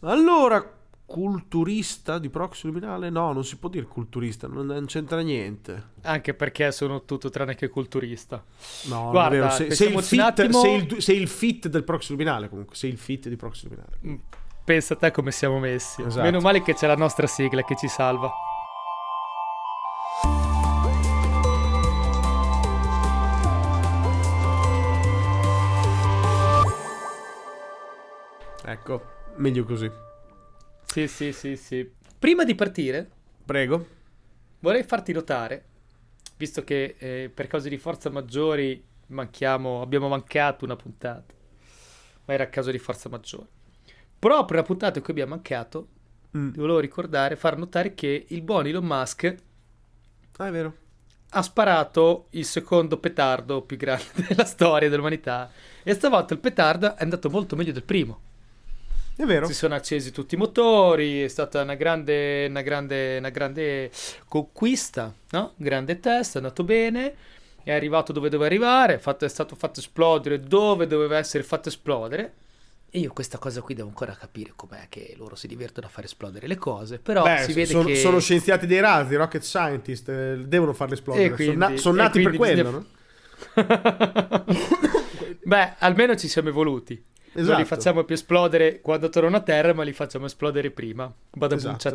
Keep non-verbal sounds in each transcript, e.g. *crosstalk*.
Allora, culturista di proxy luminale? No, non si può dire culturista, non, non c'entra niente. Anche perché sono tutto tranne che culturista. No, Guarda, vero. Sei, sei il fit, attimo- sei, il, sei il fit del proxy luminale comunque, sei il fit di proxy luminale. Mm, Pensa a te come siamo messi. Esatto. Meno male che c'è la nostra sigla che ci salva. Ecco, meglio così. Sì, sì, sì, sì. Prima di partire, Prego. vorrei farti notare, visto che eh, per cause di forza maggiori manchiamo, abbiamo mancato una puntata, ma era a caso di forza maggiore. Proprio la puntata in cui abbiamo mancato, Mm. ti volevo ricordare, far notare che il buon Elon Musk Ah, è vero. ha sparato il secondo petardo più grande *laughs* della storia dell'umanità e stavolta il petardo è andato molto meglio del primo. È vero. Si sono accesi tutti i motori, è stata una grande, una grande, una grande conquista, no? Grande test, è andato bene, è arrivato dove doveva arrivare, è, fatto- è stato fatto esplodere dove doveva essere fatto esplodere. E io questa cosa qui devo ancora capire com'è che loro si divertono a far esplodere le cose, però Beh, si vede sono, che... sono scienziati dei razzi, rocket scientist, eh, devono farle esplodere. Quindi- sono, na- sono nati per quello, bisogna- no? *laughs* Beh, almeno ci siamo evoluti. Non Esatto. li facciamo più esplodere quando tornano a terra, ma li facciamo esplodere prima. Bada Esatto.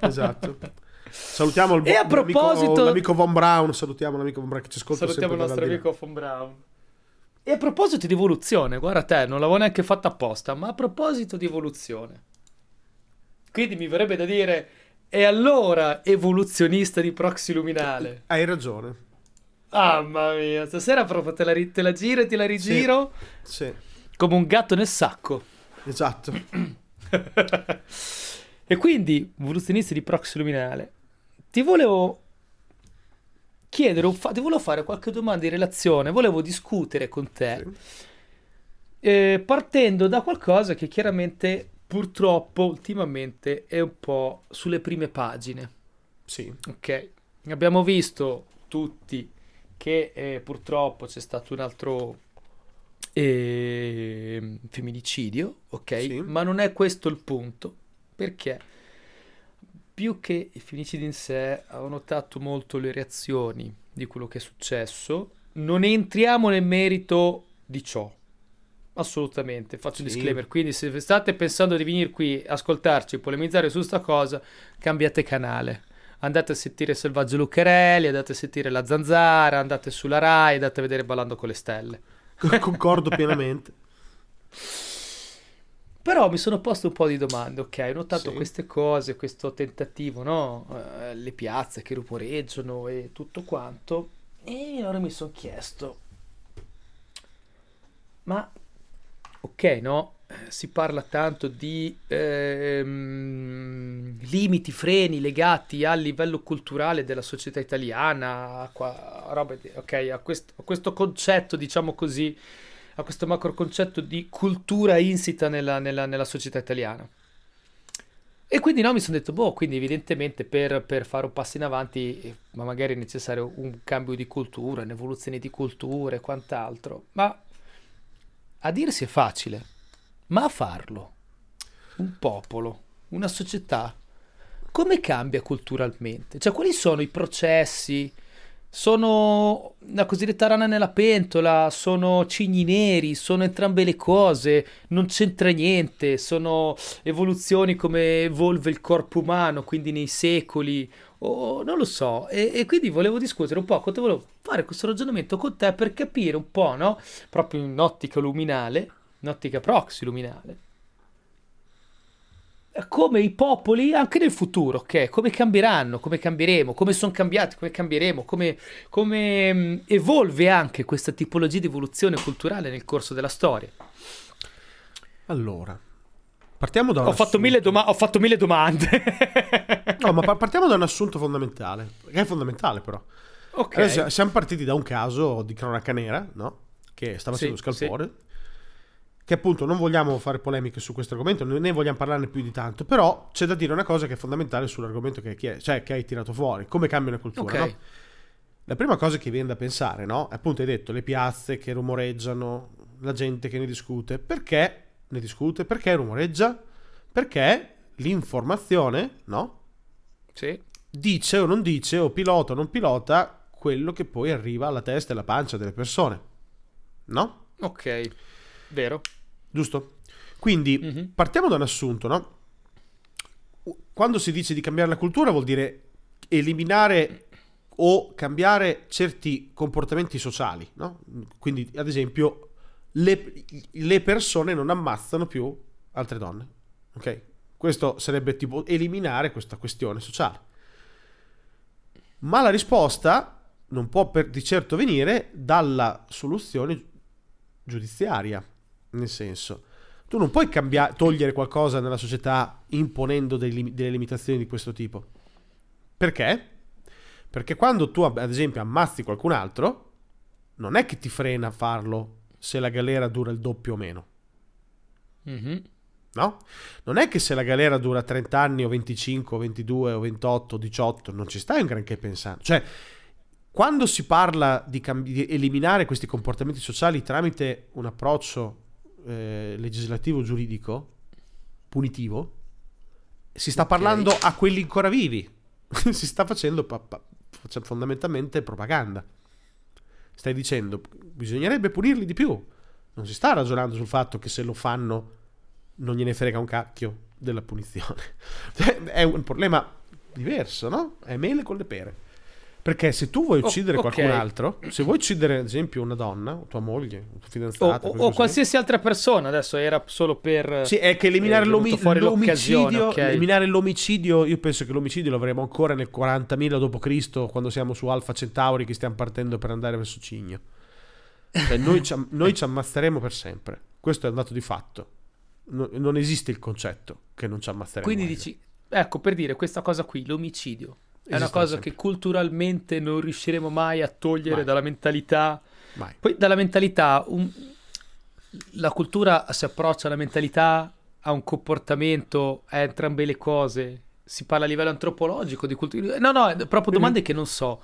Esatto. Salutiamo il E a l'amico- proposito- l'amico Von Braun, salutiamo l'amico Von Braun che ci ascolta Salutiamo il nostro amico Von Braun. E a proposito di evoluzione, guarda te, non l'avevo neanche fatta apposta, ma a proposito di evoluzione. Quindi mi verrebbe da dire, e allora evoluzionista di proxy luminale? Hai ragione. Mamma mia, stasera proprio te la, te la giro e te la rigiro Sì, come un gatto nel sacco. esatto. *clears throat* e quindi, evoluzionista di proxy luminale, ti volevo chiedere, un fa- ti volevo fare qualche domanda in relazione, volevo discutere con te, Sì. eh, partendo da qualcosa che chiaramente, purtroppo, ultimamente è un po' sulle prime pagine. Sì. Ok, abbiamo visto tutti che eh, purtroppo c'è stato un altro ehm, femminicidio, ok? Sì. Ma non è questo il punto, perché più che il femminicidio in sé, ho notato molto le reazioni di quello che è successo. Non entriamo nel merito di ciò. Assolutamente, faccio un Sì. disclaimer. Quindi, se state pensando di venire qui, ascoltarci, polemizzare su sta cosa, cambiate canale. Andate a sentire Selvaggio Lucarelli, andate a sentire La Zanzara, andate sulla Rai, andate a vedere Ballando con le Stelle. *laughs* Concordo pienamente. Però mi sono posto un po' di domande, ok? Ho notato Sì. queste cose, questo tentativo, no? Eh, le piazze che rumoreggiano e tutto quanto. E allora mi sono chiesto, ma ok, no? Si parla tanto di ehm, limiti, freni legati al livello culturale della società italiana, a, qua- a robe di- ok, a, quest- a questo concetto, diciamo così, a questo macro concetto di cultura insita nella, nella- nella società italiana. E quindi no, mi sono detto, boh, quindi evidentemente per, per fare un passo in avanti, ma magari è necessario un cambio di cultura, un'evoluzione di cultura e quant'altro. Ma a dirsi è facile, ma a farlo, un popolo, una società, come cambia culturalmente? Cioè, quali sono i processi? Sono la cosiddetta rana nella pentola, sono cigni neri, sono entrambe le cose, non c'entra niente, sono evoluzioni come evolve il corpo umano, quindi nei secoli, o non lo so. E, e quindi volevo discutere un po', volevo fare questo ragionamento con te per capire un po', no? Proprio in ottica luminale, in ottica proxy luminale, come i popoli anche nel futuro, ok? Come cambieranno, come cambieremo, come sono cambiati, come cambieremo, come, come mm, evolve anche questa tipologia di evoluzione culturale nel corso della storia. Allora, partiamo da un Ho fatto, doma- ho fatto mille domande. No, ma pa- partiamo da un assunto fondamentale, che è fondamentale però. ok. Allora, siamo partiti da un caso di cronaca nera, no? Che sta facendo Sì, scalpore. Che appunto non vogliamo fare polemiche su questo argomento, né vogliamo parlarne più di tanto. Però c'è da dire una cosa che è fondamentale sull'argomento che, che- cioè, che hai tirato fuori: come cambia la cultura. Ok. no? La prima cosa che viene da pensare, no? Appunto, hai detto le piazze che rumoreggiano, la gente che ne discute. Perché ne discute? Perché rumoreggia? Perché l'informazione, no? Sì. Dice o non dice, o pilota o non pilota, quello che poi arriva alla testa e alla pancia delle persone. No? Ok, vero. Giusto? Quindi Mhm. partiamo da un assunto, no? Quando si dice di cambiare la cultura vuol dire eliminare o cambiare certi comportamenti sociali, no? Quindi, ad esempio, le, le persone non ammazzano più altre donne, ok? Questo sarebbe tipo eliminare questa questione sociale. Ma la risposta non può per di certo venire dalla soluzione giudiziaria, nel senso, tu non puoi cambiare, togliere qualcosa nella società imponendo dei delle limitazioni di questo tipo. Perché? Perché quando tu, ad esempio, ammazzi qualcun altro, non è che ti frena a farlo se la galera dura il doppio o meno, Mhm. no? Non è che se la galera dura 30 anni o 25 o 22 o 28 o 18 non ci stai un granché pensando. Cioè, quando si parla di, cambi- di eliminare questi comportamenti sociali tramite un approccio eh, legislativo giuridico punitivo, si sta Ok. parlando a quelli ancora vivi. *laughs* si sta facendo pa- pa- fondamentalmente propaganda. Stai dicendo bisognerebbe punirli di più. Non si sta ragionando sul fatto che se lo fanno non gliene frega un cacchio della punizione. *laughs* Cioè, È un problema diverso, no? È mele con le pere. Perché se tu vuoi O- uccidere ok. qualcun altro, se vuoi uccidere ad esempio una donna, o tua moglie, o tua O, fidanzata, o- o così, qualsiasi altra persona, adesso era solo per... sì, è che eliminare è l'omi- l'omicidio, ok. eliminare l'omicidio, io penso che l'omicidio lo avremo ancora nel 40.000 d.C. quando siamo su Alfa Centauri che stiamo partendo per andare verso Cigno. Cioè, noi, ci, *laughs* noi ci ammazzeremo per sempre. Questo è un dato di fatto. No- non esiste il concetto che non ci ammazzeremo. Quindi mai. dici, ecco, per dire questa cosa qui, l'omicidio, è una cosa sempre. che culturalmente non riusciremo mai a togliere Mai. dalla mentalità. Mai. Poi dalla mentalità, un- la cultura si approccia alla mentalità, a un comportamento, a entrambe le cose. Si parla a livello antropologico di cultura. No, no, è proprio domande che non so.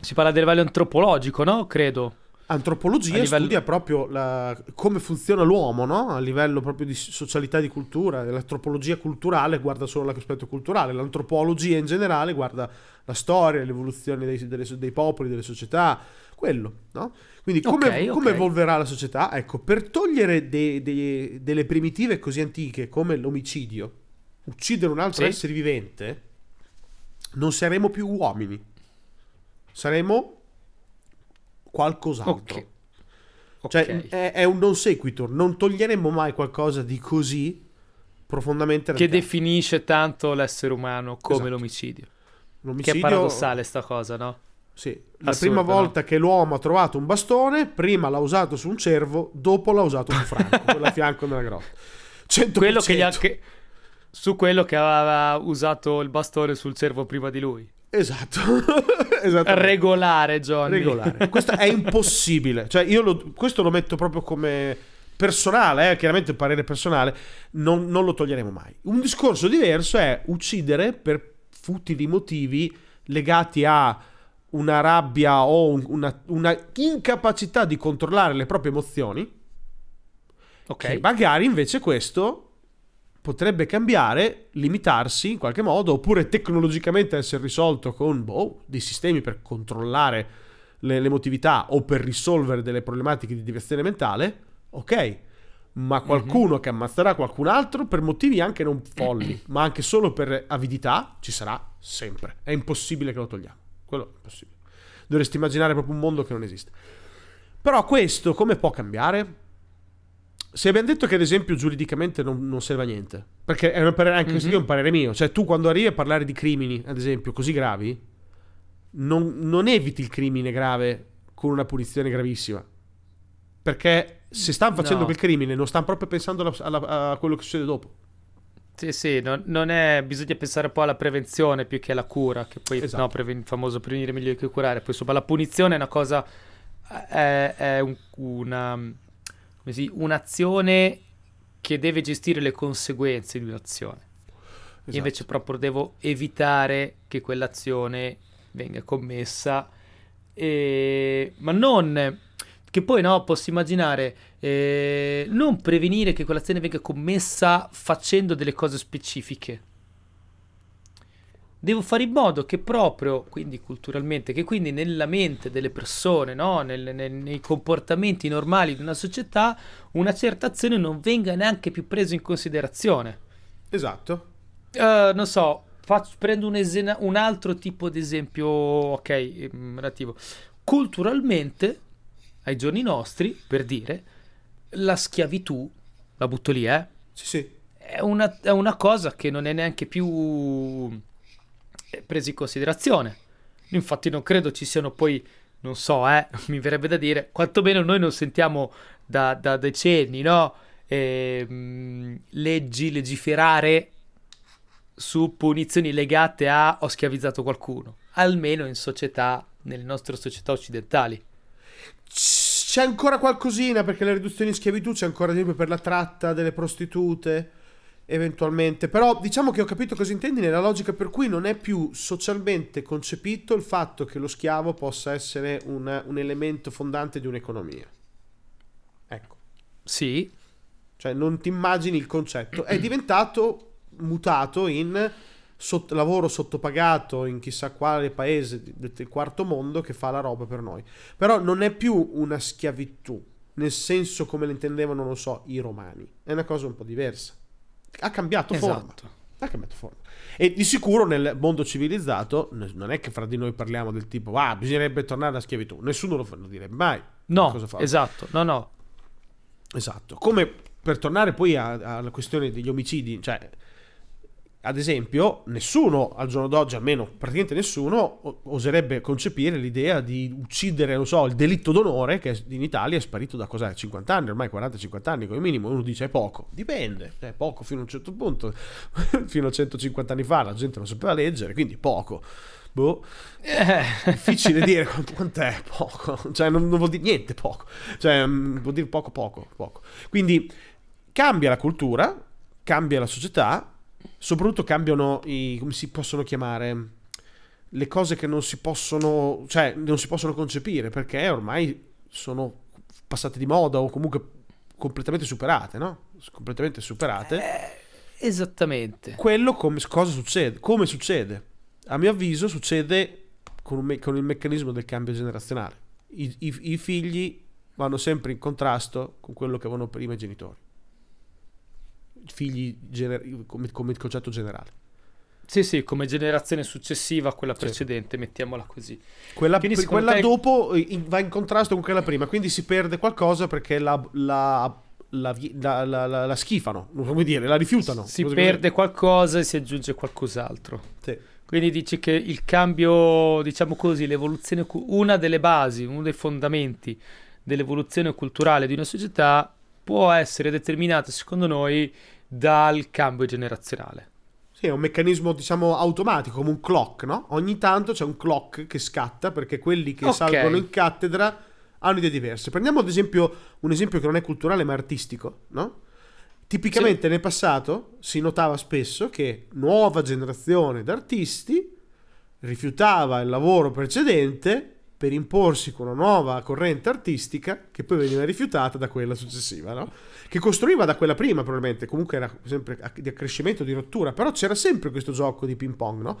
Si parla a livello antropologico, no? Credo. Antropologia livello- studia proprio la- come funziona l'uomo, no? A livello proprio di socialità e di cultura. L'antropologia culturale guarda solo l'aspetto culturale, l'antropologia in generale guarda la storia, l'evoluzione dei, delle- dei popoli, delle società, quello, no? Quindi come, Ok, come ok. evolverà la società? Ecco, per togliere de- de- delle primitive così antiche come l'omicidio, uccidere un altro Sì. essere vivente, non saremo più uomini, saremo qualcos'altro. Ok. Ok. Cioè, è, è un non sequitur, non toglieremo mai qualcosa di così profondamente che radicale. definisce tanto l'essere umano come Esatto. l'omicidio. Che L'omicidio, è paradossale sta cosa, no? Sì, la prima volta che l'uomo ha trovato un bastone, prima l'ha usato su un cervo, dopo l'ha usato un franco, quello a fianco nella grotta. 100%. *laughs* Quello che gli ha che- su quello che aveva usato il bastone sul cervo prima di lui. Esatto. *laughs* Esattamente. Regolare, Johnny. regolare. Questo è impossibile. Cioè, io lo- questo lo metto proprio come personale, eh, chiaramente il parere personale, non, non lo toglieremo mai. Un discorso diverso è uccidere per futili motivi legati a una rabbia o un- una, una incapacità di controllare le proprie emozioni. Ok. Magari invece questo potrebbe cambiare, limitarsi in qualche modo, oppure tecnologicamente essere risolto con boh, dei sistemi per controllare le- l'emotività o per risolvere delle problematiche di deviazione mentale, ok. Ma qualcuno che ammazzerà qualcun altro per motivi anche non folli, *clears throat* ma anche solo per avidità, ci sarà sempre. È impossibile che lo togliamo. Quello è impossibile. Dovresti immaginare proprio un mondo che non esiste. Però questo come può cambiare? Se abbiamo detto che ad esempio giuridicamente non, non serve a niente, perché è un parere, anche questo Mhm. qui è un parere mio, cioè tu quando arrivi a parlare di crimini, ad esempio, così gravi, non, non eviti il crimine grave con una punizione gravissima, perché se stanno facendo No. quel crimine non stanno proprio pensando alla- alla- a quello che succede dopo. Sì, sì, non, non è, bisogna pensare un po' alla prevenzione più che alla cura, che poi, Esatto. no, preven- famoso prevenire meglio che curare. Poi, insomma, la punizione è una cosa, è, è un- una, come si, un'azione che deve gestire le conseguenze di un'azione. Io Esatto. invece proprio devo evitare che quell'azione venga commessa, e- ma non Che poi no, posso immaginare eh, non prevenire che quell'azione venga commessa facendo delle cose specifiche. Devo fare in modo che proprio, quindi culturalmente, che quindi nella mente delle persone, no? nel, nel, nei comportamenti normali di una società, una certa azione non venga neanche più presa in considerazione. Esatto. Uh, non so, faccio, prendo un, esena, un, altro tipo di esempio, ok, relativo. Culturalmente, ai giorni nostri, per dire, la schiavitù, la butto lì, eh? Sì, sì. È una, è una cosa che non è neanche più presa in considerazione. Infatti non credo ci siano poi, non so, eh, *laughs* mi verrebbe da dire, quantomeno noi non sentiamo da, da decenni, no? Eh, leggi, legiferare su punizioni legate a ho schiavizzato qualcuno, almeno in società, nelle nostre società occidentali. C'è ancora qualcosina perché la riduzione in schiavitù c'è ancora esempio per la tratta delle prostitute, eventualmente. Però diciamo che ho capito cosa intendi nella logica per cui non è più socialmente concepito il fatto che lo schiavo possa essere un, un elemento fondante di un'economia. Ecco. Sì. Cioè non ti immagini il concetto. È diventato mutato in sotto, lavoro sottopagato in chissà quale paese del quarto mondo che fa la roba per noi. Però non è più una schiavitù, nel senso come la intendevano, non so, i romani. È una cosa un po' diversa. Ha cambiato esatto. forma. Ha cambiato forma. E di sicuro nel mondo civilizzato non è che fra di noi parliamo del tipo, ah, bisognerebbe tornare alla schiavitù. Nessuno lo fa, lo direbbe mai. No, esatto, no, no. Esatto. Come per tornare poi alla questione degli omicidi, cioè ad esempio, nessuno al giorno d'oggi, almeno praticamente nessuno, oserebbe concepire l'idea di uccidere, non so, il delitto d'onore che in Italia è sparito da cos'è? 50 anni, ormai 40-50 anni come minimo. Uno dice è poco, dipende, è poco fino a un certo punto. *laughs* fino a 150 anni fa la gente non sapeva leggere, quindi poco. Boh, eh. difficile dire *laughs* quant'è poco, cioè non, non vuol dire niente poco, cioè mm, vuol dire poco poco poco. Quindi cambia la cultura, cambia la società soprattutto cambiano i, come si possono chiamare, le cose che non si possono, cioè non si possono concepire perché ormai sono passate di moda o comunque completamente superate, no? Completamente superate. Eh, esattamente. Quello come, cosa succede? Come succede? A mio avviso succede con, me, con il meccanismo del cambio generazionale. I, i, I figli vanno sempre in contrasto con quello che avevano prima i genitori figli gener- come, come concetto generale. Sì, sì, come generazione successiva a quella precedente, sì. mettiamola così. Quella, quindi, quella te... dopo in, va in contrasto con quella prima, quindi si perde qualcosa perché la, la, la, la schifano, come dire, la rifiutano. Si perde qualcosa e si aggiunge qualcos'altro. Sì. Quindi dici che il cambio, diciamo così, l'evoluzione, una delle basi, uno dei fondamenti dell'evoluzione culturale di una società può essere determinata, secondo noi, dal cambio generazionale. Sì, è un meccanismo, diciamo, automatico, come un clock, no? Ogni tanto c'è un clock che scatta perché quelli che okay. salgono in cattedra hanno idee diverse. Prendiamo ad esempio un esempio che non è culturale ma artistico, no? Tipicamente sì. nel passato si notava spesso che nuova generazione d'artisti rifiutava il lavoro precedente per imporsi con una nuova corrente artistica che poi veniva rifiutata da quella successiva, no? che costruiva da quella prima probabilmente, comunque era sempre di accrescimento, di rottura, però c'era sempre questo gioco di ping pong, no?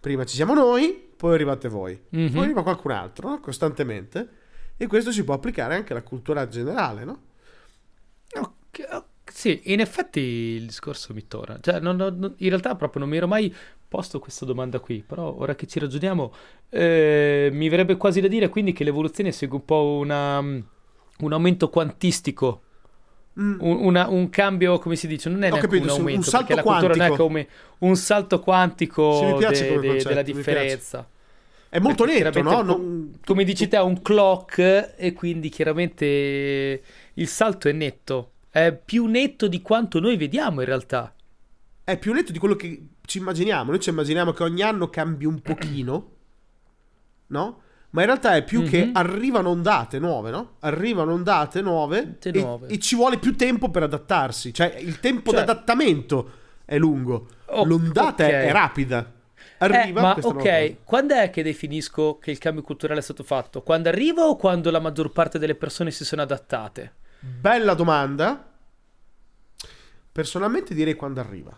Prima ci siamo noi, poi arrivate voi, mm-hmm. poi arriva qualcun altro, no? costantemente, e questo si può applicare anche alla cultura generale, no? Ok, sì, in effetti il discorso mi torna. Cioè, non, non, in realtà proprio non mi ero mai posto questa domanda qui, però ora che ci ragioniamo eh, mi verrebbe quasi da dire quindi che l'evoluzione segue un po' una, un aumento quantistico. Mm. Un, una, un, cambio, come si dice, non è neanche capito, un aumento, un salto perché quantico. la cultura non è come un salto quantico de, de, della differenza. È molto perché netto, no? Non... Come dici te, ha un clock e quindi chiaramente il salto è netto è più netto di quanto noi vediamo in realtà. È più netto di quello che ci immaginiamo. Noi ci immaginiamo che ogni anno cambi un pochino, no? Ma in realtà è più mm-hmm. che mhm. arrivano ondate nuove, no? Arrivano ondate nuove, e, nuove. e, ci vuole più tempo per adattarsi. Cioè, il tempo cioè, d'adattamento è lungo. Oh, L'ondata okay. è, è rapida. Arriva Eh, ma ok, quando è che definisco che il cambio culturale è stato fatto? Quando arriva o quando la maggior parte delle persone si sono adattate? Bella domanda. Personalmente direi quando arriva.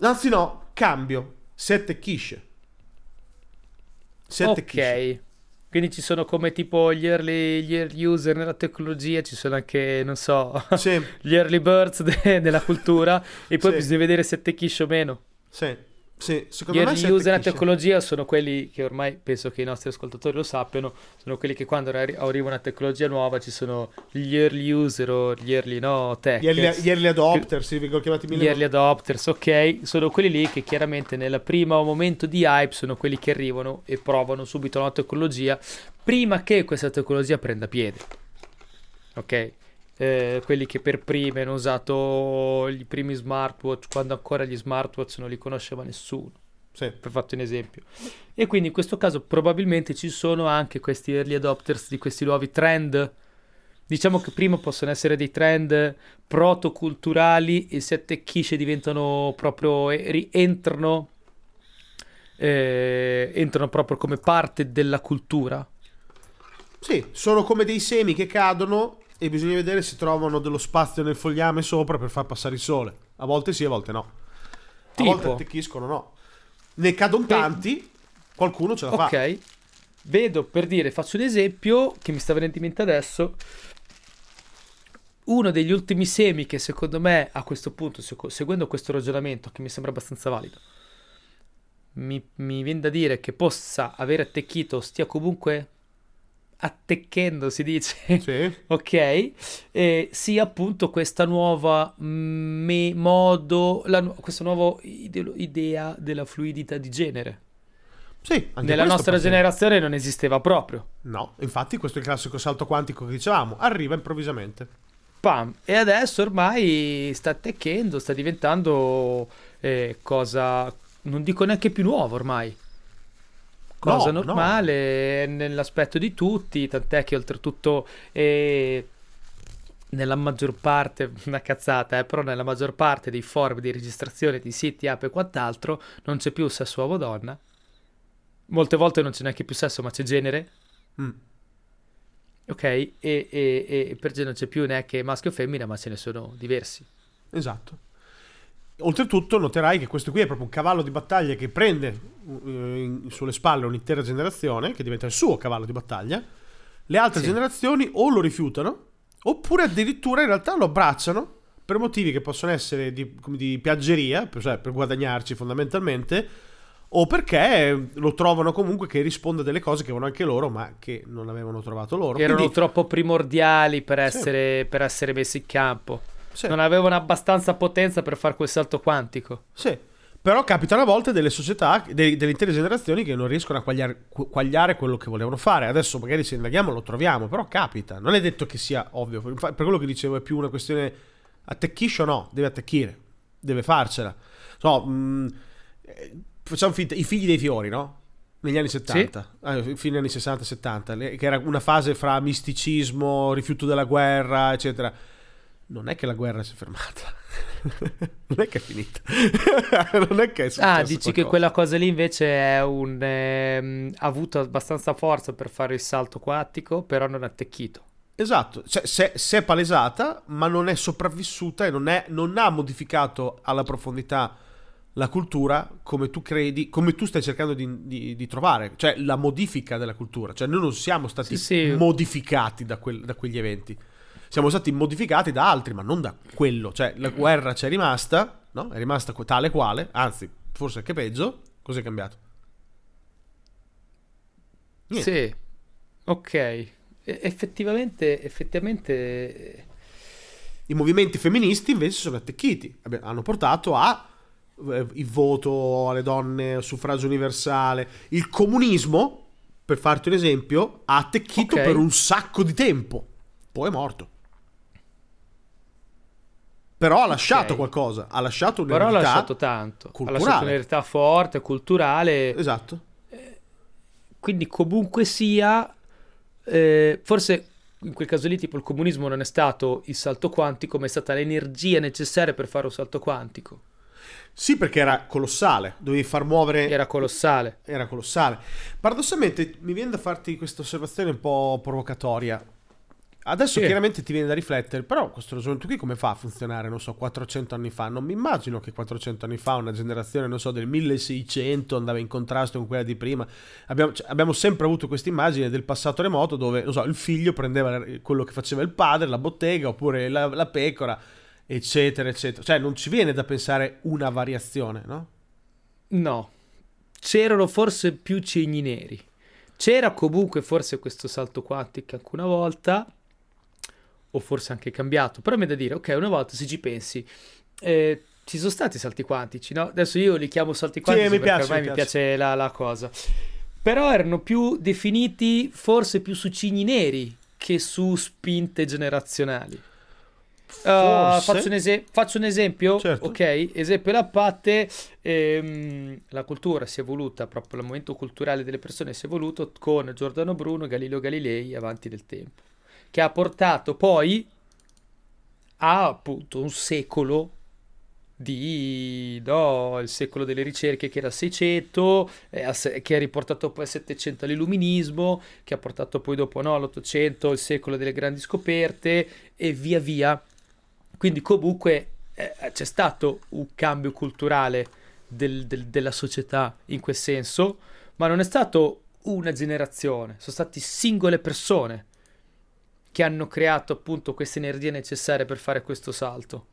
Anzi no, cambio. Se attecchisce. Se attecchisce. Ok. Quindi ci sono come tipo gli early, gli early user nella tecnologia, ci sono anche, non so, Sì, *laughs* gli early birds de- nella cultura e poi Sì. bisogna vedere se attechisce o meno. sì, sì. Gli Secondo me early se user attecchisce. tecnologia sono quelli che ormai penso che i nostri ascoltatori lo sappiano, sono quelli che quando arri- arriva una tecnologia nuova ci sono gli early user o gli early no tech. Gli early, gli early adopter, si vengono chiamati mille Gli early adopters, ok, sono quelli lì che chiaramente nel primo momento di hype sono quelli che arrivano e provano subito la tecnologia prima che questa tecnologia prenda piede. Ok? Eh, quelli che per primi hanno usato i primi smartwatch quando ancora gli smartwatch non li conosceva nessuno, Sì. per farti un esempio. E quindi in questo caso probabilmente ci sono anche questi early adopters di questi nuovi trend. Diciamo che prima possono essere dei trend protoculturali e se attecchisce diventano proprio, rientrano, eh, entrano proprio come parte della cultura. Sì, sono come dei semi che cadono e bisogna vedere se trovano dello spazio nel fogliame sopra per far passare il sole. A volte sì, a volte no. A Tipo? volte attecchiscono, no. Ne cadono tanti, qualcuno ce la fa. Ok, vedo per dire, faccio un esempio che mi sta venendo in mente adesso. Uno degli ultimi semi che secondo me a questo punto, seguendo questo ragionamento che mi sembra abbastanza valido, mi, mi viene da dire che possa aver attecchito, stia comunque attecchendo, si dice, Sì, *laughs* ok, e sia appunto questa nuova me- modo, la questa nuova ideo- idea della fluidità di genere. sì. Nella nostra generazione non esisteva proprio. No, infatti questo è il classico salto quantico che dicevamo. Arriva improvvisamente. Pam. E adesso ormai sta attecchendo, sta diventando eh, cosa, non dico neanche più nuovo ormai. Cosa No, no. normale nell'aspetto di tutti, tant'è che oltretutto eh, nella maggior parte, *laughs* una cazzata, eh, però nella maggior parte dei forum di registrazione di siti, app e quant'altro non c'è più sesso uomo-donna. Molte volte non c'è neanche più sesso, ma c'è genere. Mm. Ok, e, e- e per genere non c'è più neanche maschio o femmina, ma ce ne sono diversi. Esatto. Oltretutto noterai che questo qui è proprio un cavallo di battaglia che prende in- sulle spalle un'intera generazione, che diventa il suo cavallo di battaglia. Le altre Sì. generazioni o lo rifiutano, oppure addirittura in realtà lo abbracciano per motivi che possono essere di, di piaggeria, per, cioè per guadagnarci fondamentalmente, o perché lo trovano comunque che risponde a delle cose che avevano anche loro, ma che non avevano trovato loro. Erano Quindi, troppo primordiali per Sì. essere, per essere messi in campo. Sì. Non avevano abbastanza potenza per fare quel salto quantico. Sì, però capitano a volte delle società, de- delle intere generazioni che non riescono a quagliare, qu- quagliare quello che volevano fare. Adesso magari se indaghiamo lo troviamo, però capita. Non è detto che sia ovvio. Per quello che dicevo è più una questione attechisce o no, deve attecchire, deve farcela. No, mh, eh, facciamo finta, i figli dei fiori, no? Negli anni 70, eh, fine anni 60-70, le- che era una fase fra misticismo, rifiuto della guerra, eccetera. Non è che la guerra si è fermata. *laughs* non è che è finita. *laughs* non è che è successo Ah, dici che qualcosa. quella cosa lì invece è un, ehm, ha avuto abbastanza forza per fare il salto quantico, però non ha attecchito. Esatto, cioè, se, se è palesata, ma non è sopravvissuta e non, è- non ha modificato alla profondità la cultura come tu credi, come tu stai cercando di, di- di trovare, cioè la modifica della cultura. Cioè noi non siamo stati Sì, sì. modificati da, quel- da quegli eventi, siamo stati modificati da altri, ma non da quello. Cioè la guerra c'è rimasta, no? È rimasta tale quale, anzi, forse anche peggio. Cos'è cambiato? Niente. Sì, ok. Effettivamente, effettivamente... I movimenti femministi invece sono attecchiti, hanno portato a eh, il voto alle donne, suffragio universale. Il comunismo, per farti un esempio, ha attecchito Ok. per un sacco di tempo, poi è morto. Però ha lasciato Ok. qualcosa, ha lasciato Però ha un'eredità. lasciato tanto. culturale. Ha lasciato un'eredità forte, culturale. Esatto. Quindi comunque sia, eh, forse in quel caso lì tipo il comunismo non è stato il salto quantico, ma è stata l'energia necessaria per fare un salto quantico. Sì, perché era colossale, dovevi far muovere... Era colossale. Era colossale. Paradossalmente mi viene da farti questa osservazione un po' provocatoria. Adesso Sì. chiaramente ti viene da riflettere, però questo ragionamento qui come fa a funzionare, non so, 400 anni fa? Non mi immagino che 400 anni fa una generazione, non so, del 1600 andava in contrasto con quella di prima. Abbiamo, cioè, abbiamo sempre avuto questa immagine del passato remoto dove, non so, il figlio prendeva quello che faceva il padre, la bottega, oppure la, la pecora, eccetera, eccetera. Cioè non ci viene da pensare una variazione, no? No, c'erano forse più cigni neri. C'era comunque forse questo salto quantico anche una volta, o forse anche cambiato. Però mi è da dire, ok, una volta se ci pensi, eh, ci sono stati salti quantici, no? Adesso io li chiamo salti quantici mi perché piace, ormai mi mi piace. piace la, la cosa. Però erano più definiti forse più su cigni neri che su spinte generazionali. Uh, faccio, un ese- faccio un esempio, Certo. ok? Esempio lappate, ehm, la cultura si è evoluta, proprio il momento culturale delle persone si è evoluto con Giordano Bruno Galileo Galilei avanti del tempo, che ha portato poi a appunto un secolo di, no, il secolo delle ricerche che era il 600, eh, che ha riportato poi al 700 l'illuminismo, che ha portato poi dopo no, all'800 il secolo delle grandi scoperte e via via. Quindi comunque eh, c'è stato un cambio culturale del- del- della società in quel senso, ma non è stato una generazione, sono stati singole persone che hanno creato appunto queste energie necessarie per fare questo salto.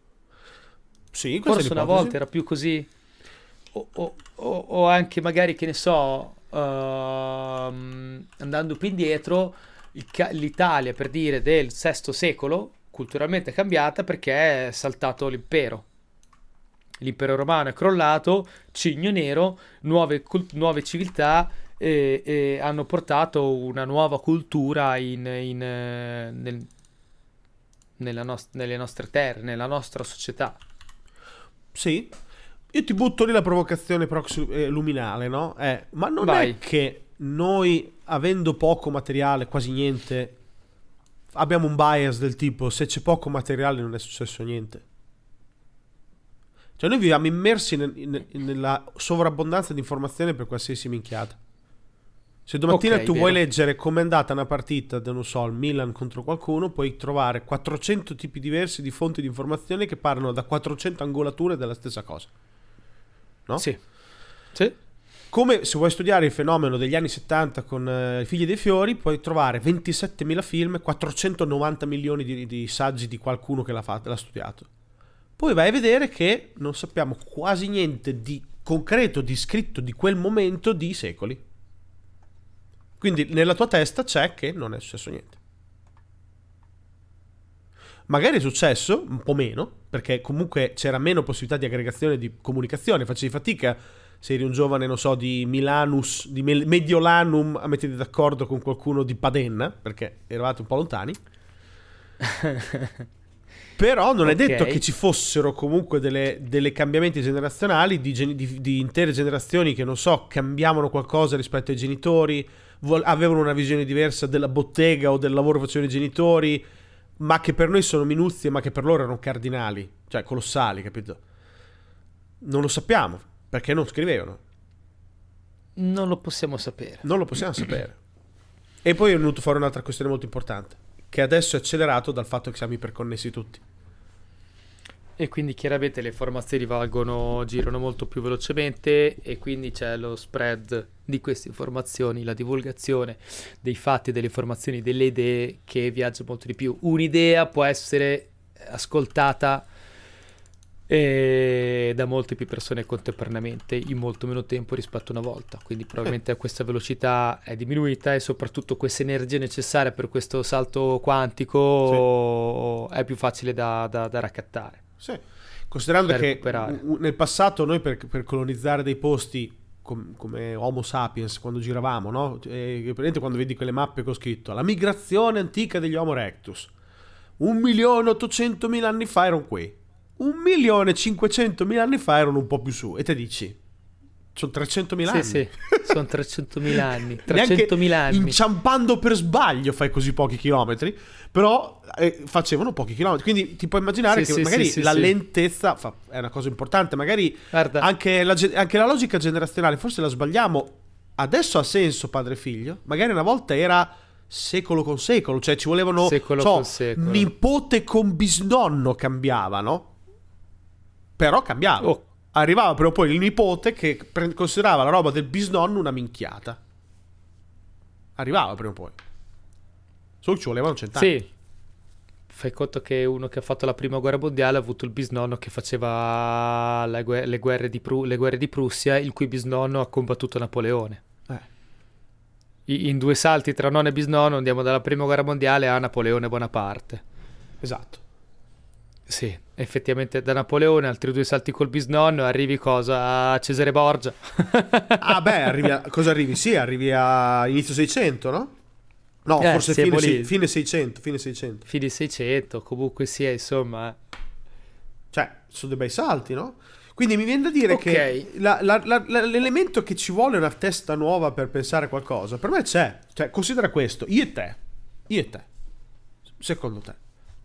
Sì, questa è Forse una volta era più così, o, o- o- o anche magari che ne so, ehm, andando più indietro, ca- l'Italia per dire del VI secolo culturalmente è cambiata perché è saltato l'impero. L'impero romano è crollato, cigno nero, nuove, cult- nuove civiltà e, e hanno portato una nuova cultura in, in, eh, nel- nella nos- nelle nostre terre, nella nostra società. Sì. Io ti butto lì la provocazione prox- eh, luminale, no? Eh, ma non Vai. è che noi, avendo poco materiale, quasi niente, abbiamo un bias del tipo se c'è poco materiale non è successo niente. Cioè noi viviamo immersi nel- in- nella sovrabbondanza di informazioni per qualsiasi minchiata. Se domattina Ok, tu vuoi vero. leggere com'è andata una partita, non so, il Milan contro qualcuno, puoi trovare 400 tipi diversi di fonti di informazione che parlano da 400 angolature della stessa cosa. No? Sì. Sì. Come se vuoi studiare il fenomeno degli anni 70 con eh, i figli dei fiori, puoi trovare 27.000 film, 490 milioni di, di saggi di qualcuno che l'ha, fatto, l'ha studiato. Poi vai a vedere che non sappiamo quasi niente di concreto, di scritto di quel momento di secoli. Quindi nella tua testa c'è che non è successo niente. Magari è successo, un po' meno, perché comunque c'era meno possibilità di aggregazione e di comunicazione, facevi fatica se eri un giovane, non so, di Milanus, di Mediolanum, a metterti d'accordo con qualcuno di Padenna, perché eravate un po' lontani. *laughs* Però non è Ok. detto che ci fossero comunque delle, delle cambiamenti generazionali di, di- di intere generazioni che, non so, cambiavano qualcosa rispetto ai genitori, vol- avevano una visione diversa della bottega o del lavoro che facevano i genitori, ma che per noi sono minuzie, ma che per loro erano cardinali, cioè colossali, capito? Non lo sappiamo, perché non scrivevano. Non lo possiamo sapere. Non lo possiamo sapere. E poi è venuto fuori un'altra questione molto importante, che adesso è accelerato dal fatto che siamo iperconnessi tutti. E quindi chiaramente le informazioni valgono, girano molto più velocemente e quindi c'è lo spread di queste informazioni, la divulgazione dei fatti, delle informazioni, delle idee che viaggia molto di più. Un'idea può essere ascoltata eh, da molte più persone contemporaneamente in molto meno tempo rispetto a una volta. Quindi probabilmente *laughs* questa velocità è diminuita e soprattutto questa energia necessaria per questo salto quantico è più facile da, da- da raccattare. Sì. Considerando che recuperare. nel passato noi per, per colonizzare dei posti com- come Homo sapiens quando giravamo, no? E, praticamente quando vedi quelle mappe che ho scritto la migrazione antica degli Homo erectus. Un milione e ottocentomila anni fa erano qui. Un milione e cinquecentomila anni fa erano un po' più su. E te dici, Sono 300.000 Sì, anni. sì, sono 300.000 anni. *laughs* Neanche 300.000 anni. Inciampando per sbaglio fai così pochi chilometri, però eh, facevano pochi chilometri. Quindi ti puoi immaginare Sì, che sì, magari sì, sì, la sì. lentezza fa- è una cosa importante. Magari anche la, anche la logica generazionale, forse la sbagliamo. Adesso ha senso padre e figlio. Magari una volta era secolo con secolo, cioè ci volevano Secolo so, con secolo. nipote con bisnonno cambiavano. Però cambiava. Oh. Arrivava però poi il nipote che pre- considerava la roba del bisnonno una minchiata. Arrivava prima o poi. Solo ci volevano cent'anni. sì. Fai conto che uno che ha fatto la prima guerra mondiale ha avuto il bisnonno che faceva le, gue- le guerre, di Pru- le guerre di Prussia, il cui bisnonno ha combattuto Napoleone. Eh, I- in due salti tra nonno e bisnonno andiamo dalla prima guerra mondiale a Napoleone Bonaparte. esatto. Sì, effettivamente da Napoleone, altri due salti col bisnonno, arrivi cosa? A Cesare Borgia. *laughs* Ah, beh, arrivi a, cosa arrivi? Sì, arrivi a inizio 600, no? No, Eh, forse fine, sei- fine 600, fine 600. Fine 600, comunque sia, insomma. Cioè, sono dei bei salti, no? Quindi mi viene da dire Ok. che la- la- la- l'elemento che ci vuole una testa nuova per pensare a qualcosa, per me c'è. Cioè, considera questo, io e te, io e te, secondo te,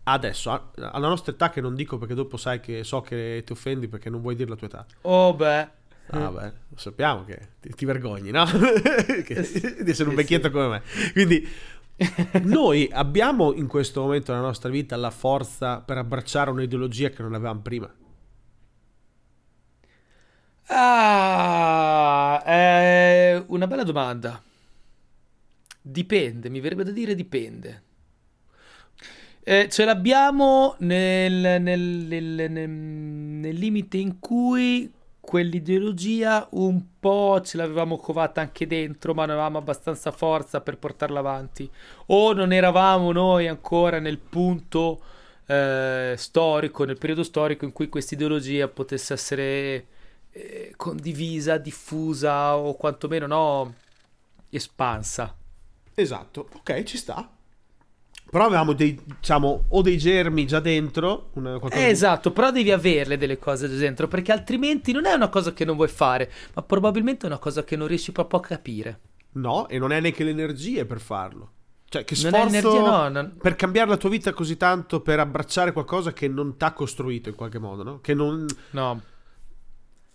adesso, alla nostra età, che non dico perché dopo sai che so che ti offendi perché non vuoi dire la tua età. Oh beh. Ah, beh, lo sappiamo che ti, ti vergogni, no? *laughs* Che- di essere un vecchietto come me. Quindi, noi abbiamo in questo momento della nostra vita la forza per abbracciare un'ideologia che non avevamo prima. Ah, è una bella domanda. Dipende, mi verrebbe da dire dipende. Eh, ce l'abbiamo nel, nel- nel- nel- limite in cui quell'ideologia un po' ce l'avevamo covata anche dentro, ma non avevamo abbastanza forza per portarla avanti. O non eravamo noi ancora nel punto eh, storico, nel periodo storico in cui questa ideologia potesse essere eh, condivisa, diffusa o quantomeno no, espansa. Esatto, ok, ci sta. Però avevamo dei, diciamo, o dei germi già dentro. Una, di- Esatto, però devi averle delle cose dentro, perché altrimenti non è una cosa che non vuoi fare, ma probabilmente è una cosa che non riesci proprio a capire. No, e non hai neanche le energie per farlo. Cioè, che Non hai sforzo energia, no, non- per cambiare la tua vita così tanto per abbracciare qualcosa che non t'ha costruito in qualche modo, no? Che non... No,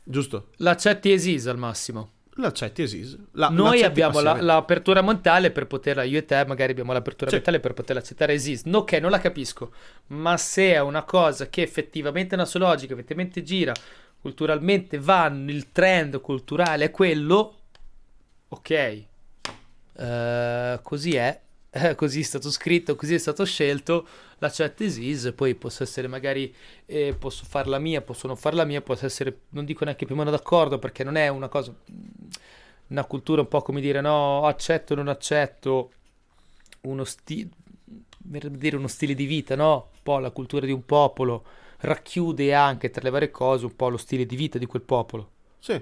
Giusto? l'accetti esisa al massimo. L'accetti esiste. La- Noi abbiamo la- l'apertura mentale per poterla, io e te magari abbiamo l'apertura Sì. mentale per poterla accettare esiste. No, ok, non la capisco, ma se è una cosa che effettivamente è una sua logica, effettivamente gira, culturalmente va, il trend culturale è quello, ok, Eh, così è, eh, così è stato scritto, così è stato scelto, l'accetto esiste, poi posso essere magari, eh, posso farla mia, posso non farla mia, posso essere, non dico neanche più o meno d'accordo perché non è una cosa, una cultura un po' come dire no, accetto o non accetto, uno stile, dire uno stile di vita, no? Un po' la cultura di un popolo racchiude anche tra le varie cose un po' lo stile di vita di quel popolo Sì.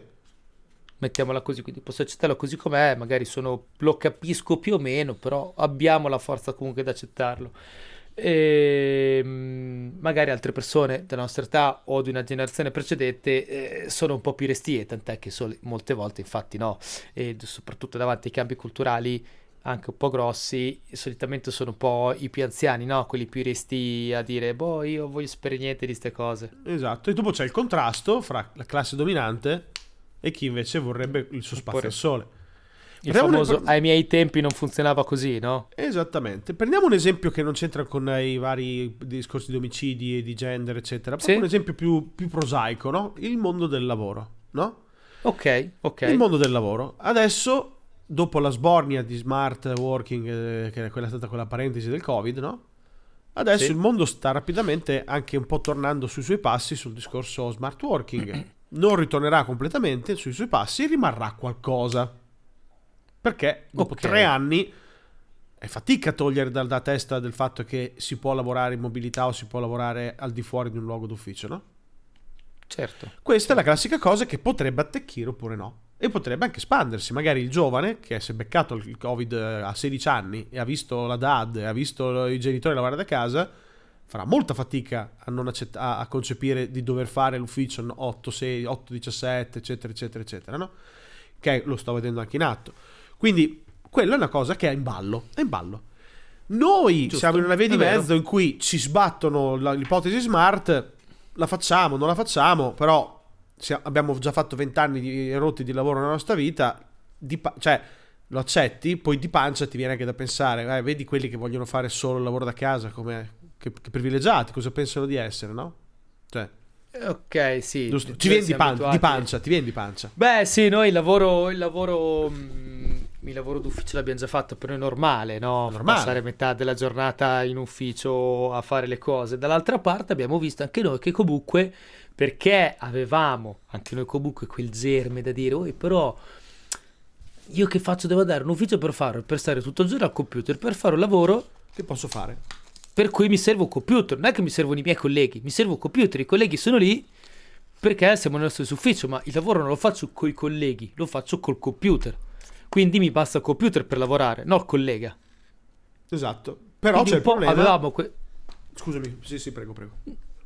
Mettiamola così, quindi posso accettarlo così com'è, magari sono, lo capisco più o meno, però abbiamo la forza comunque di accettarlo. E mm, magari altre persone della nostra età o di una generazione precedente eh, sono un po' più restie, tant'è che sole- molte volte, infatti, no, e soprattutto davanti ai cambi culturali anche un po' grossi, solitamente sono un po' i più anziani, no? Quelli più resti a dire, boh, io voglio sapere niente di queste cose. Esatto. E dopo c'è il contrasto fra la classe dominante e chi invece vorrebbe il suo spazio al sole. Il Prendiamo un- famoso, ai miei tempi non funzionava così, no? Esattamente. Prendiamo un esempio che non c'entra con i vari discorsi di omicidi e di gender, eccetera. Sì. Un esempio più, più prosaico, no? Il mondo del lavoro, no? Ok, ok. Il mondo del lavoro. Adesso, dopo la sbornia di smart working, eh, che è quella stata quella parentesi del Covid, no? Adesso Sì. il mondo sta rapidamente anche un po' tornando sui suoi passi sul discorso smart working. *clears throat* Non ritornerà completamente sui suoi passi, rimarrà qualcosa. Perché dopo Ok. tre anni è fatica a togliere dalla testa del fatto che si può lavorare in mobilità o si può lavorare al di fuori di un luogo d'ufficio, no? Certo. Questa è la classica cosa che potrebbe attecchire oppure no. E potrebbe anche espandersi. Magari il giovane che si è beccato il Covid eh, a 16 anni e ha visto la DAD e ha visto i genitori lavorare da casa, farà molta fatica a, non accett- a, a concepire di dover fare l'ufficio 8, 6, 8, 17, eccetera, eccetera, eccetera, no? Che lo sto vedendo anche in atto. Quindi, quella è una cosa che è in ballo, è in ballo. Noi Giusto, siamo in una via di è vero. mezzo in cui ci sbattono la- l'ipotesi smart, la facciamo, non la facciamo, però abbiamo già fatto vent'anni di rotti di lavoro nella nostra vita, pa- cioè lo accetti, poi di pancia ti viene anche da pensare, eh, vedi quelli che vogliono fare solo il lavoro da casa, come che, che privilegiati, cosa pensano di essere, no? Cioè, Ok, sì. giusto? Ci vieni di, pan- di pancia, ti vieni di pancia. Beh, sì, noi il lavoro, il lavoro, mm, il lavoro d'ufficio l'abbiamo già fatto, per noi è normale, no? Normale. Passare metà della giornata in ufficio a fare le cose. Dall'altra parte abbiamo visto anche noi che comunque, perché avevamo anche noi comunque quel germe da dire, "Oi, però io che faccio? Devo andare in ufficio per fare, per stare tutto il giorno al computer, per fare un lavoro Che posso fare? Per cui mi serve un computer, non è che mi servono i miei colleghi, mi serve un computer, i colleghi sono lì perché siamo nello stesso ufficio, ma il lavoro non lo faccio con i colleghi, lo faccio col computer. Quindi mi basta il computer per lavorare, non il collega. Esatto. Però Quindi c'è un il po' problema. avevamo que- Scusami, sì, sì, prego, prego.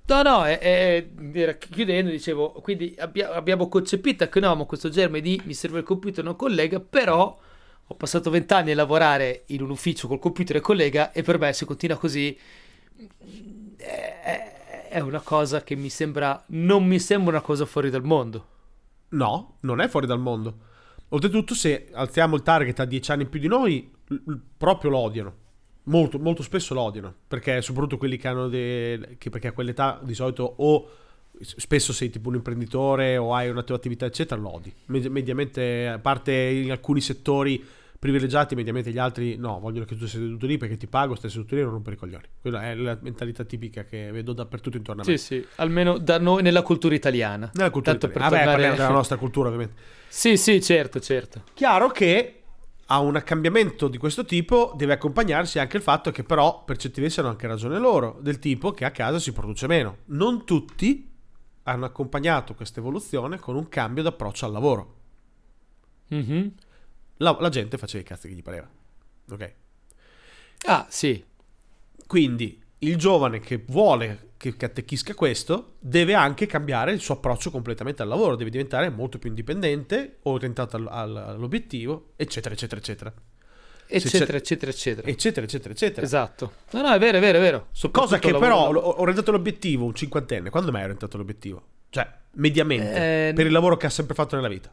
No, no, è- è- era chiudendo, dicevo, quindi abbia- abbiamo concepito che avevamo questo germe di mi serve il computer, non collega, però ho passato vent'anni a lavorare in un ufficio col computer e collega e per me se continua così è, è una cosa che mi sembra, non mi sembra una cosa fuori dal mondo. No, non è fuori dal mondo. Oltretutto, se alziamo il target a 10 anni più di noi, l- proprio lo odiano. Molto, molto spesso lo odiano. Perché soprattutto quelli che hanno de- che perché a quell'età di solito o spesso sei tipo un imprenditore o hai una tua attività, eccetera, lo odi. Med- mediamente, a parte in alcuni settori privilegiati, mediamente gli altri no, vogliono che tu sia seduto lì perché ti pago, stai seduto lì e non rompere i coglioni. Quella è la mentalità tipica che vedo dappertutto intorno a me. Sì, sì, almeno da noi nella cultura italiana. Nella cultura Tanto per italiana. Vabbè, tornare- parliamo della *laughs* nostra cultura, ovviamente. Sì, sì, certo, certo. Chiaro che a un cambiamento di questo tipo deve accompagnarsi anche il fatto che però per certi versi hanno anche ragione loro, del tipo che a casa si produce meno. Non tutti hanno accompagnato questa evoluzione con un cambio d'approccio al lavoro. Mhm. La, la gente faceva i cazzi che gli pareva. Ok? Ah, sì. Quindi il giovane che vuole che cattechisca questo deve anche cambiare il suo approccio completamente al lavoro, deve diventare molto più indipendente, orientato al- al- all'obiettivo, eccetera, eccetera, eccetera. Eccetera, eccetera, eccetera. Eccetera, eccetera, eccetera. Esatto. No, no, è vero, è vero, è vero. Cosa che però ho orientato l'obiettivo un cinquantenne. Quando mai è orientato l'obiettivo? Cioè, mediamente, Eh, per il lavoro che ha sempre fatto nella vita.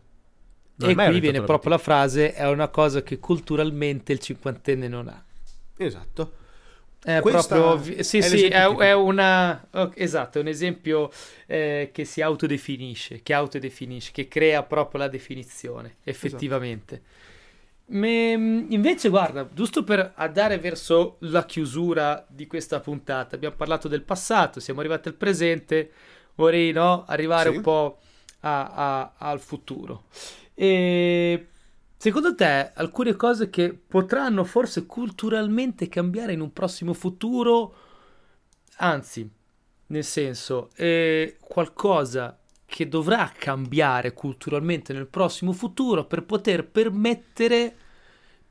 Non E qui viene proprio la frase, è una cosa che culturalmente il cinquantenne non ha. Esatto. È Questa proprio, sì, è sì, è, è una, esatto, è un esempio eh, che si autodefinisce, che autodefinisce, che crea proprio la definizione, effettivamente. Me- invece, guarda, giusto per andare verso la chiusura di questa puntata, abbiamo parlato del passato, siamo arrivati al presente, vorrei no, arrivare Sì. un po' a- a- al futuro. E secondo te alcune cose che potranno forse culturalmente cambiare in un prossimo futuro, anzi, nel senso, è qualcosa che dovrà cambiare culturalmente nel prossimo futuro per poter permettere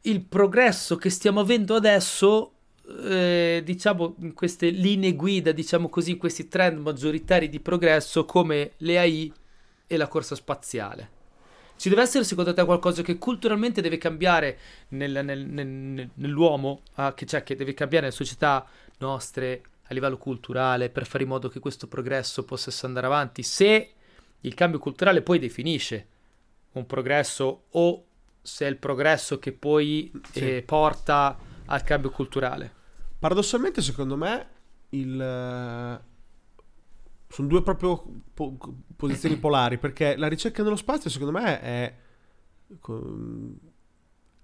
il progresso che stiamo avendo adesso, eh, diciamo, in queste linee guida, diciamo così, in questi trend maggioritari di progresso come le AI e la corsa spaziale. Ci deve essere secondo te qualcosa che culturalmente deve cambiare nel- nel- nel- nell'uomo, ah, che, cioè, che deve cambiare nelle società nostre a livello culturale per fare in modo che questo progresso possa andare avanti? Se il cambio culturale poi definisce un progresso o se è il progresso che poi Sì. eh, porta al cambio culturale. Paradossalmente, secondo me, il, eh, sono due proprio po- posizioni *clears throat* polari, perché la ricerca nello spazio, secondo me, è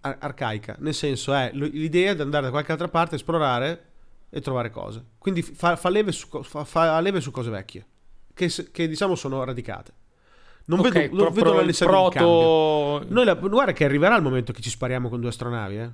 ar- arcaica. Nel senso, è l'idea di andare da qualche altra parte, esplorare e trovare cose. Quindi fa, fa leve, su, fa- fa leve su cose vecchie, che, che, diciamo sono radicate. Non Ok, vedo, non pro- vedo pro- la cambio. proto... Noi la- guarda che arriverà il momento che ci spariamo con due astronavi, eh.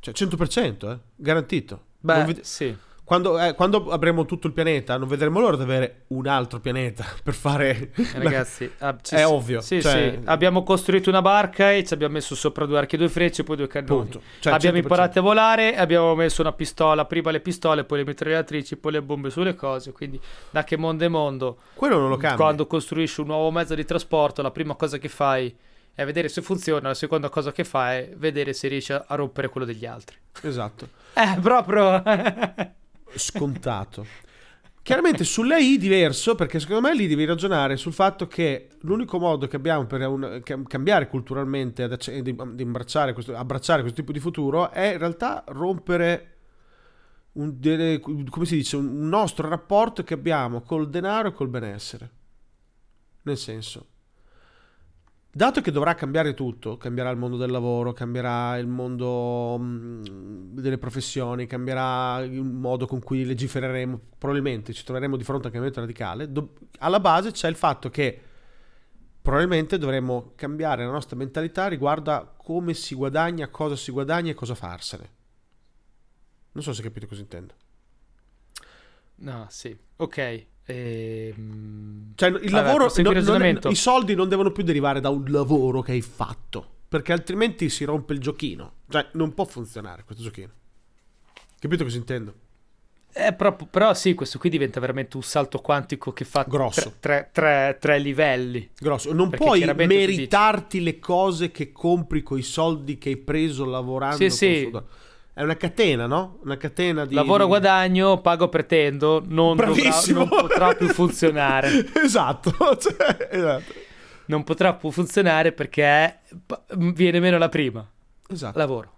Cioè, 100%, eh. Garantito. Beh, ved- sì. Quando, eh, quando avremo tutto il pianeta, non vedremo l'ora di avere un altro pianeta *laughs* per fare. Eh, Ragazzi, ah, *laughs* ci- È ovvio, Sì, cioè- sì. Abbiamo costruito una barca e ci abbiamo messo sopra due archi due frecce e poi due cannoni. Cioè, abbiamo 100%. imparato a volare, abbiamo messo una pistola, prima le pistole, poi le mitragliatrici, poi le bombe sulle cose. Quindi, da che mondo è mondo, Quello non lo cambia. quando costruisci un nuovo mezzo di trasporto, la prima cosa che fai è vedere se funziona, la seconda cosa che fai è vedere se riesci a a rompere quello degli altri. Esatto. *laughs* Eh, proprio. Scontato. Chiaramente sull'AI diverso, perché secondo me lì devi ragionare sul fatto che l'unico modo che abbiamo per un- cam- cambiare culturalmente acce- di, di imbracciare questo, abbracciare questo tipo di futuro è in realtà rompere un, delle- come si dice, un nostro rapporto che abbiamo col denaro e col benessere. Nel senso, dato che dovrà cambiare tutto, cambierà il mondo del lavoro, cambierà il mondo mh, delle professioni, cambierà il modo con cui legifereremo, probabilmente ci troveremo di fronte a un cambiamento radicale, do- alla base c'è il fatto che probabilmente dovremmo cambiare la nostra mentalità riguardo a come si guadagna, cosa si guadagna e cosa farsene. Non so se capite cosa intendo. no, sì. Ok. Ehm, Cioè, il Vabbè, lavoro, non- il non i soldi non devono più derivare da un lavoro che hai fatto, perché altrimenti si rompe il giochino. Cioè, non può funzionare questo giochino. Capito cosa intendo? Eh, però, però sì, questo qui diventa veramente un salto quantico che fa Grosso. tre, tre- tre- livelli. Grosso. Non Perché puoi meritarti le cose che compri con i soldi che hai preso lavorando. Sì, con sì. sudore. È una catena, no? Una catena di... Lavoro, guadagno, pago, pretendo, non, dovrà- non potrà più funzionare. *laughs* esatto, *laughs* cioè, esatto. Non potrà più funzionare perché viene meno la prima. Esatto. Lavoro.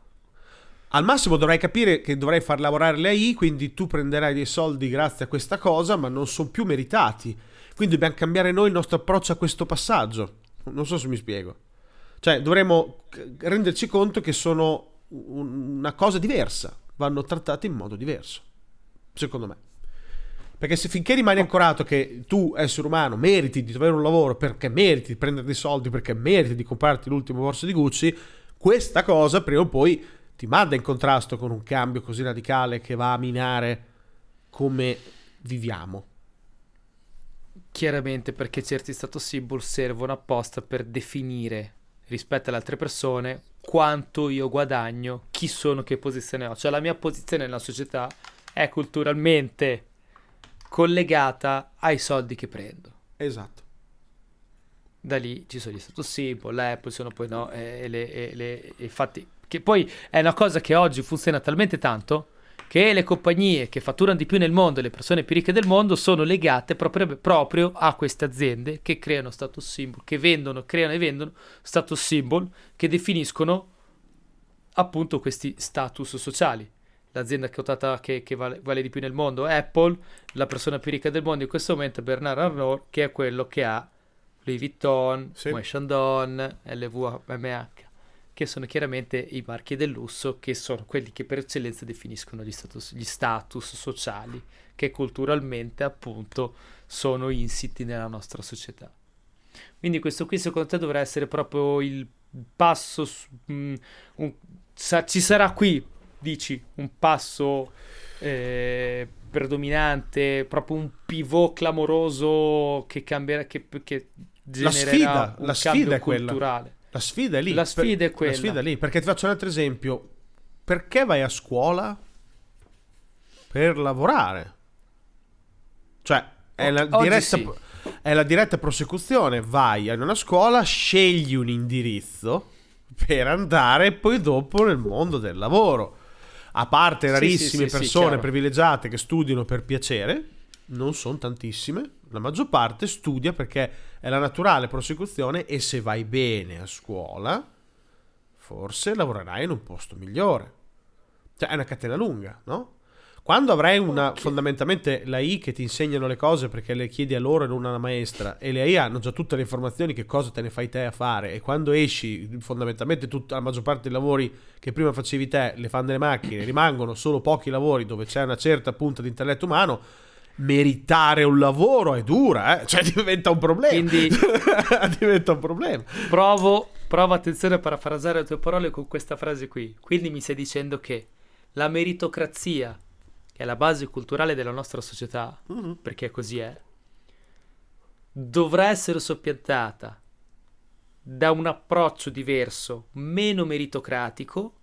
Al massimo dovrai capire che dovrai far lavorare le AI, quindi tu prenderai dei soldi grazie a questa cosa, ma non sono più meritati. Quindi dobbiamo cambiare noi il nostro approccio a questo passaggio. Non so se mi spiego. Cioè, dovremmo renderci conto che sono una cosa diversa, vanno trattate in modo diverso, secondo me. Perché se finché rimani ancorato che tu, essere umano, meriti di avere un lavoro perché meriti di prendere dei soldi, perché meriti di comprarti l'ultimo borso di Gucci, questa cosa prima o poi ti manda in contrasto con un cambio così radicale che va a minare come viviamo. Chiaramente perché certi status symbol servono apposta per definire rispetto alle altre persone quanto io guadagno, chi sono, che posizione ho. Cioè la mia posizione nella società è culturalmente collegata ai soldi che prendo. Esatto. Da lì ci sono gli status symbol, l'Apple, sono poi no, e le, e le- e infatti che poi è una cosa che oggi funziona talmente tanto che le compagnie che fatturano di più nel mondo, le persone più ricche del mondo, sono legate proprio, proprio a queste aziende che creano status symbol, che vendono, creano e vendono status symbol che definiscono appunto questi status sociali. L'azienda quotata che, che vale, vale di più nel mondo è Apple, la persona più ricca del mondo in questo momento è Bernard Arnault, che è quello che ha Louis Vuitton, Sì. Moët Chandon, LVMH, che sono chiaramente i marchi del lusso, che sono quelli che per eccellenza definiscono gli status, gli status sociali, che culturalmente appunto sono insiti nella nostra società. Quindi questo qui secondo te dovrà essere proprio il passo, su- mm, un- sa- ci sarà qui, dici, un passo eh, predominante, proprio un pivot clamoroso che cambierà, che, che La genererà sfida, un la sfida è quella. culturale. La sfida è lì. La sfida è quella. La sfida è lì. Perché ti faccio un altro esempio. Perché vai a scuola? Per lavorare. Cioè, è la, diretta, sì. è la diretta prosecuzione. Vai in una scuola, scegli un indirizzo per andare poi dopo nel mondo del lavoro. A parte rarissime sì, sì, persone privilegiate che studiano per piacere, non sono tantissime. La maggior parte studia perché è la naturale prosecuzione e se vai bene a scuola, forse lavorerai in un posto migliore. Cioè, è una catena lunga, no? Quando avrai una, Ok. fondamentalmente la I che ti insegnano le cose perché le chiedi a loro e non alla maestra e le AI hanno già tutte le informazioni che cosa te ne fai te a fare e quando esci fondamentalmente tutta la maggior parte dei lavori che prima facevi te le fanno le macchine, rimangono solo pochi lavori dove c'è una certa punta di intelletto umano meritare un lavoro è dura, eh? cioè *laughs* diventa un problema. Quindi- *laughs* diventa un problema. Provo, provo attenzione a parafrasare le tue parole con questa frase qui. Quindi mi stai dicendo che la meritocrazia che è la base culturale della nostra società, Mhm. perché così è, dovrà essere soppiantata da un approccio diverso, meno meritocratico,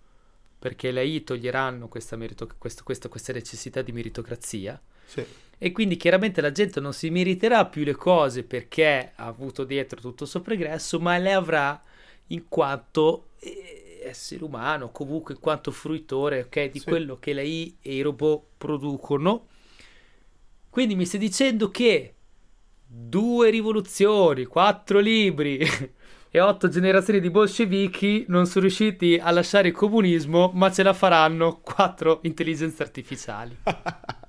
perché le AI toglieranno questa, merito- questo- questa- questa necessità di meritocrazia, Sì. E quindi chiaramente la gente non si meriterà più le cose perché ha avuto dietro tutto il suo progresso, ma le avrà in quanto eh, essere umano, comunque in quanto fruitore ok, di Sì. quello che le AI e i robot producono. Quindi mi stai dicendo che due rivoluzioni, quattro libri *laughs* e otto generazioni di bolscevichi non sono riusciti a lasciare il comunismo, ma ce la faranno quattro intelligenze artificiali. *laughs*